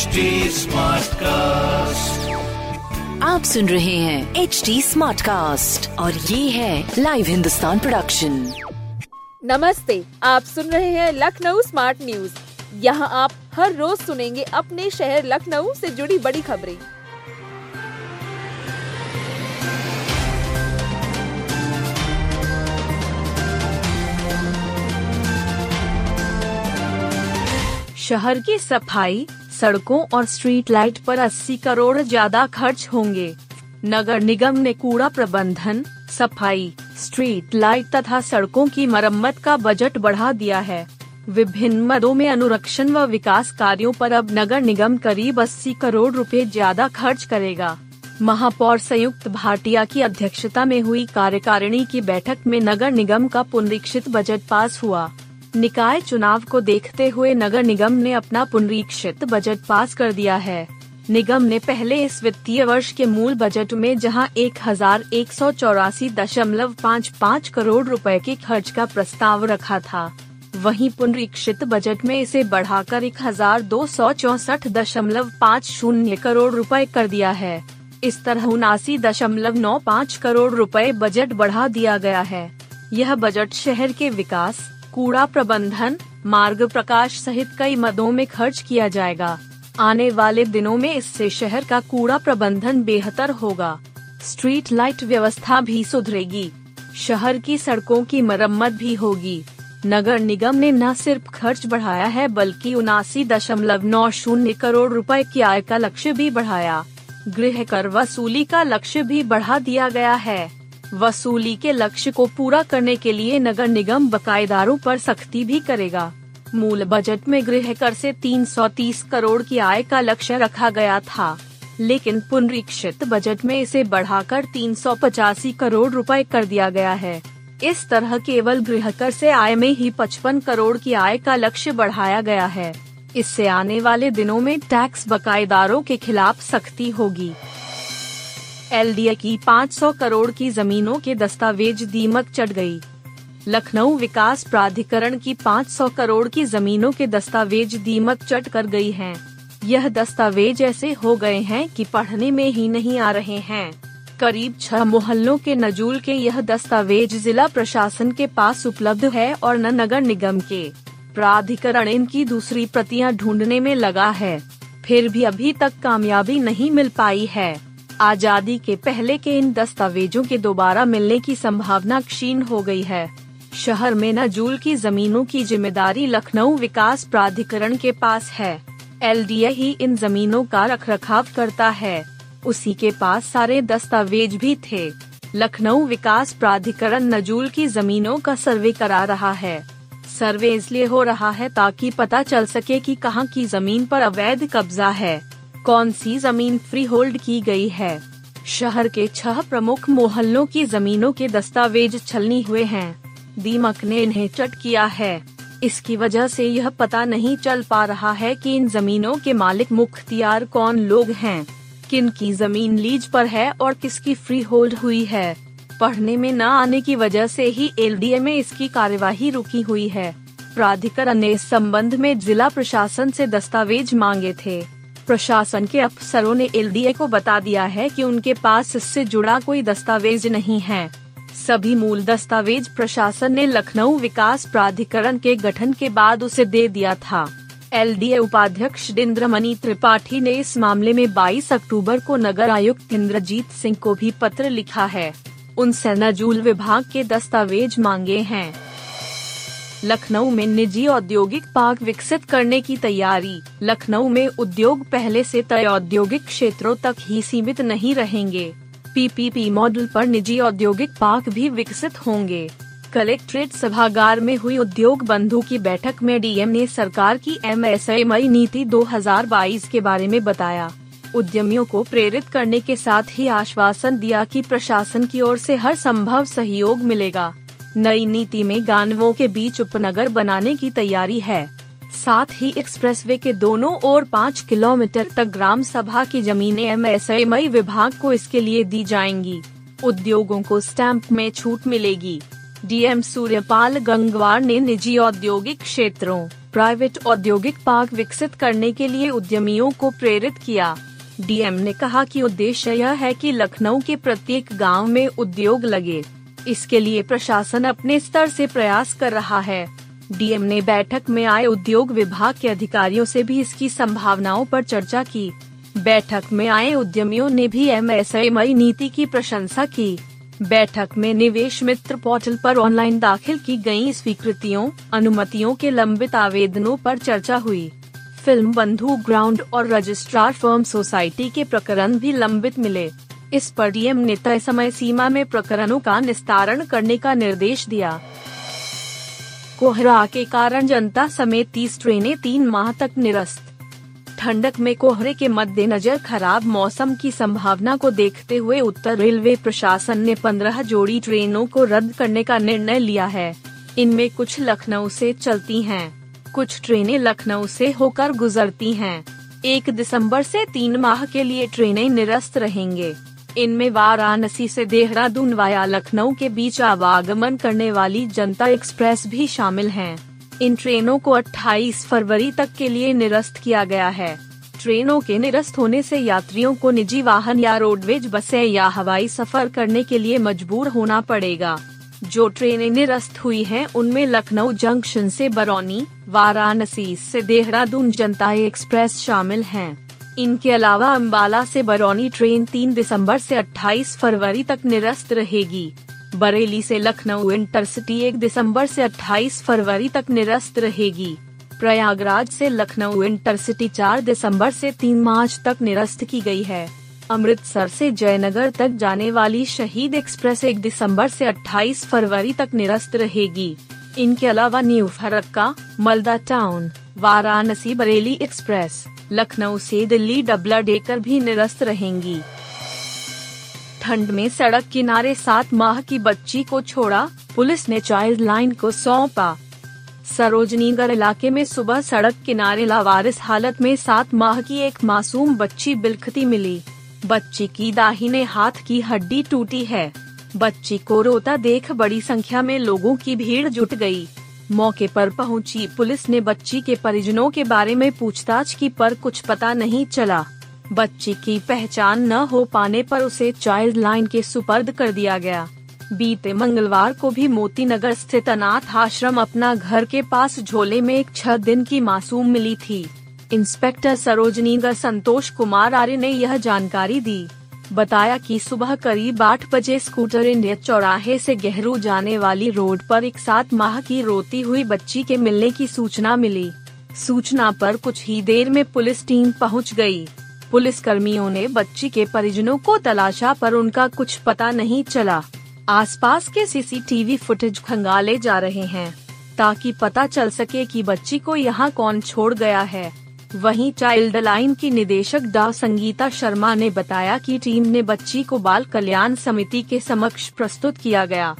HD cast आप सुन रहे हैं एच डी स्मार्ट कास्ट और ये है लाइव हिंदुस्तान प्रोडक्शन नमस्ते आप सुन रहे हैं लखनऊ स्मार्ट न्यूज़ यहाँ आप हर रोज सुनेंगे अपने शहर लखनऊ से जुड़ी बड़ी खबरें। शहर की सफ़ाई सड़कों और स्ट्रीट लाइट पर 80 करोड़ ज़्यादा खर्च होंगे। नगर निगम ने कूड़ा प्रबंधन, सफ़ाई स्ट्रीट लाइट तथा सड़कों की मरम्मत का बजट बढ़ा दिया है। विभिन्न मदों में अनुरक्षण व विकास कार्यों पर अब नगर निगम करीब 80 करोड़ रुपए ज़्यादा खर्च करेगा। महापौर संयुक्त भाटिया की अध्यक्षता में हुई कार्यकारिणी की बैठक में नगर निगम का पुनरीक्षित बजट पास हुआ। निकाय चुनाव को देखते हुए नगर निगम ने अपना पुनरीक्षित बजट पास कर दिया है। निगम ने पहले इस वित्तीय वर्ष के मूल बजट में जहाँ एक हज़ार एक सौ चौरासी दशमलव पाँच पाँच करोड़ रुपए के खर्च का प्रस्ताव रखा था, वहीं पुनरीक्षित बजट में इसे बढ़ाकर एक हज़ार दो सौ चौसठ दशमलव पाँच शून्य करोड़ रुपए कर दिया है। इस तरह उनासी दशमलव नौ पाँच करोड़ रुपए बजट बढ़ा दिया गया है। यह बजट शहर के विकास कूड़ा प्रबंधन, मार्ग प्रकाश सहित कई मदों में खर्च किया जाएगा। आने वाले दिनों में इससे शहर का कूड़ा प्रबंधन बेहतर होगा। स्ट्रीट लाइट व्यवस्था भी सुधरेगी। शहर की सड़कों की मरम्मत भी होगी। नगर निगम ने न सिर्फ़ खर्च बढ़ाया है, बल्कि उनासी दशमलव नौ शून्य करोड़ रुपए की आय का लक्ष्य भी बढ़ाया। गृह कर वसूली का लक्ष्य भी बढ़ा दिया गया है। वसूली के लक्ष्य को पूरा करने के लिए नगर निगम बकायेदारों पर सख्ती भी करेगा। मूल बजट में गृह कर से 330 करोड़ की आय का लक्ष्य रखा गया था। लेकिन पुनरीक्षित बजट में इसे बढ़ाकर तीन सौ पचासी करोड़ रुपए कर दिया गया है। इस तरह केवल गृह कर से आय में ही 55 करोड़ की आय का लक्ष्य बढ़ाया गया है। इससे आने वाले दिनों में टैक्स बकायेदारों के खिलाफ सख्ती होगी। एल की 500 करोड़ की जमीनों के दस्तावेज़ दीमक चढ़ गई। लखनऊ विकास प्राधिकरण की 500 करोड़ की जमीनों के दस्तावेज़ दीमक चट कर गई हैं। यह दस्तावेज़ ऐसे हो गए हैं कि पढ़ने में ही नहीं आ रहे हैं करीब छह मोहल्लों के नजूल के यह दस्तावेज़ जिला प्रशासन के पास उपलब्ध है और न नगर निगम के प्राधिकरण इनकी दूसरी प्रतियाँ ढूँढने में लगा है फिर भी अभी तक कामयाबी नहीं मिल पाई है आज़ादी के पहले के इन दस्तावेजों के दोबारा मिलने की संभावना क्षीण हो गई है। शहर में नजूल की जमीनों की ज़िम्मेदारी लखनऊ विकास प्राधिकरण के पास है। एलडीए ही इन जमीनों का रखरखाव करता है। उसी के पास सारे दस्तावेज़ भी थे। लखनऊ विकास प्राधिकरण नजूल की जमीनों का सर्वे करा रहा है। सर्वे इसलिए हो रहा है ताकि पता चल सके कि कहाँ की ज़मीन पर अवैध कब्जा है। कौन सी ज़मीन फ्री होल्ड की गई है? शहर के छह प्रमुख मोहल्लों की जमीनों के दस्तावेज़ छलनी हुए हैं। दीमक ने इन्हें चट किया है। इसकी वजह से यह पता नहीं चल पा रहा है कि इन जमीनों के मालिक मुख्तियार कौन लोग हैं। किन की ज़मीन लीज पर है और किसकी फ्री होल्ड हुई है। पढ़ने में न आने की वजह से ही एलडीए में इसकी कार्यवाही रुकी हुई है। प्राधिकरण ने इस संबंध में जिला प्रशासन से दस्तावेज़ मांगे थे। प्रशासन के अफसरों ने एलडीए को बता दिया है कि उनके पास इससे जुड़ा कोई दस्तावेज़ नहीं है। सभी मूल दस्तावेज़ प्रशासन ने लखनऊ विकास प्राधिकरण के गठन के बाद उसे दे दिया था। एलडीए उपाध्यक्ष इंद्रमणि त्रिपाठी ने इस मामले में 22 अक्टूबर को नगर आयुक्त इंद्रजीत सिंह को भी पत्र लिखा है। उनसे नजूल विभाग के दस्तावेज़ मांगे हैं। लखनऊ में निजी औद्योगिक पार्क विकसित करने की तैयारी। लखनऊ में उद्योग पहले से तय औद्योगिक क्षेत्रों तक ही सीमित नहीं रहेंगे। पीपीपी मॉडल पर निजी औद्योगिक पार्क भी विकसित होंगे। कलेक्ट्रेट सभागार में हुई उद्योग बंधु की बैठक में डीएम ने सरकार की एम एस नीति 2022 के बारे में बताया। उद्यमियों को प्रेरित करने के साथ ही आश्वासन दिया कि प्रशासन की ओर से हर संभव सहयोग मिलेगा। नई नीति में गानवों के बीच उपनगर बनाने की तैयारी है। साथ ही एक्सप्रेसवे के दोनों ओर पाँच किलोमीटर तक ग्राम सभा की जमीनें एमएसएमई विभाग को इसके लिए दी जाएँगी। उद्योगों को स्टैंप में छूट मिलेगी। डीएम सूर्यपाल गंगवार ने निजी औद्योगिक क्षेत्रों, प्राइवेट औद्योगिक पार्क विकसित करने के लिए उद्यमियों को प्रेरित किया। डीएम ने कहा कि उद्देश्य यह है कि लखनऊ के प्रत्येक गाँव में उद्योग लगे। इसके लिए प्रशासन अपने स्तर से प्रयास कर रहा है। डीएम ने बैठक में आए उद्योग विभाग के अधिकारियों से भी इसकी संभावनाओं पर चर्चा की। बैठक में आए उद्यमियों ने भी एमएसएमई नीति की प्रशंसा की। बैठक में निवेश मित्र पोर्टल पर ऑनलाइन दाखिल की गई स्वीकृतियों, अनुमतियों के लंबित आवेदनों पर चर्चा हुई। फ़िल्म बंधु ग्राउंड और रजिस्ट्रार फर्म सोसाइटी के प्रकरण भी लंबित मिले। इस पर डीएम ने तय समय सीमा में प्रकरणों का निस्तारण करने का निर्देश दिया। कोहरा के कारण जनता समेत तीस ट्रेनें तीन माह तक निरस्त। ठंडक में कोहरे के मद्देनजर खराब मौसम की संभावना को देखते हुए उत्तर रेलवे प्रशासन ने पंद्रह जोड़ी ट्रेनों को रद्द करने का निर्णय लिया है। इनमें कुछ लखनऊ से चलती हैं, कुछ ट्रेनें लखनऊ से होकर गुजरती हैं। एक दिसंबर से तीन माह के लिए ट्रेनें निरस्त रहेंगे। इनमें वाराणसी से देहरादून वाया लखनऊ के बीच आवागमन करने वाली जनता एक्सप्रेस भी शामिल हैं। इन ट्रेनों को 28 फरवरी तक के लिए निरस्त किया गया है ट्रेनों के निरस्त होने से यात्रियों को निजी वाहन या रोडवेज़ बसें या हवाई सफ़र करने के लिए मजबूर होना पड़ेगा जो ट्रेनें निरस्त हुई हैं, उनमें लखनऊ जंक्शन से बरौनी, वाराणसी से देहरादून जनता एक्सप्रेस शामिल हैं। इनके अलावा अम्बाला से बरौनी ट्रेन 3 दिसंबर से 28 फरवरी तक निरस्त रहेगी। बरेली से लखनऊ इंटरसिटी एक दिसंबर से 28 फरवरी तक निरस्त रहेगी। प्रयागराज से लखनऊ इंटरसिटी 4 दिसंबर से 3 मार्च तक निरस्त की गई है। अमृतसर से जयनगर तक जाने वाली शहीद एक्सप्रेस एक दिसंबर से 28 फरवरी तक निरस्त रहेगी। इनके अलावा new Farakka Malda town, Varanasi Bareilly express. Lucknow से दिल्ली डबला डेकर भी निरस्त रहेंगी। ठंड में सड़क किनारे सात माह की बच्ची को छोड़ा, पुलिस ने चाइल्ड लाइन को सौंपा। सरोजनीगढ़ इलाके में सुबह सड़क किनारे लावारिस हालत में सात माह की एक मासूम बच्ची बिलखती मिली। बच्ची की दाहिने हाथ की हड्डी टूटी है। बच्ची को रोता देख बड़ी संख्या में लोगों की भीड़ जुट गई। मौके पर पहुँची। पुलिस ने बच्ची के परिजनों के बारे में पूछताछ की, पर कुछ पता नहीं चला। बच्ची की पहचान न हो पाने पर उसे चाइल्ड लाइन के सुपर्द कर दिया गया। बीते मंगलवार को भी मोती नगर स्थित अनाथ आश्रम अपना घर के पास झोले में एक छह दिन की मासूम मिली थी। इंस्पेक्टर सरोजनीगर संतोष कुमार आर्य ने यह जानकारी दी। बताया कि सुबह करीब आठ बजे स्कूटर इंडिया चौराहे से गहरू जाने वाली रोड पर एक सात माह की रोती हुई बच्ची के मिलने की सूचना मिली। सूचना पर कुछ ही देर में पुलिस टीम पहुँच गई। पुलिस कर्मियों ने बच्ची के परिजनों को तलाशा, पर उनका कुछ पता नहीं चला। आसपास के सीसीटीवी फुटेज खंगाले जा रहे हैं, ताकि पता चल सके कि बच्ची को यहाँ कौन छोड़ गया है। वहीं चाइल्ड लाइन की निदेशक डा संगीता शर्मा ने बताया कि टीम ने बच्ची को बाल कल्याण समिति के समक्ष प्रस्तुत किया गया।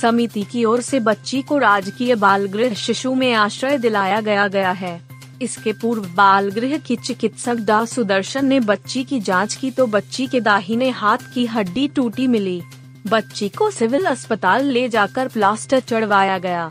समिति की ओर से बच्ची को राजकीय बाल गृह शिशु में आश्रय दिलाया गया गया है। इसके पूर्व बाल गृह की चिकित्सक डा सुदर्शन ने बच्ची की जाँच की तो बच्ची के दाहिने हाथ की हड्डी टूटी मिली। बच्ची को सिविल अस्पताल ले जाकर प्लास्टर चढ़वाया गया।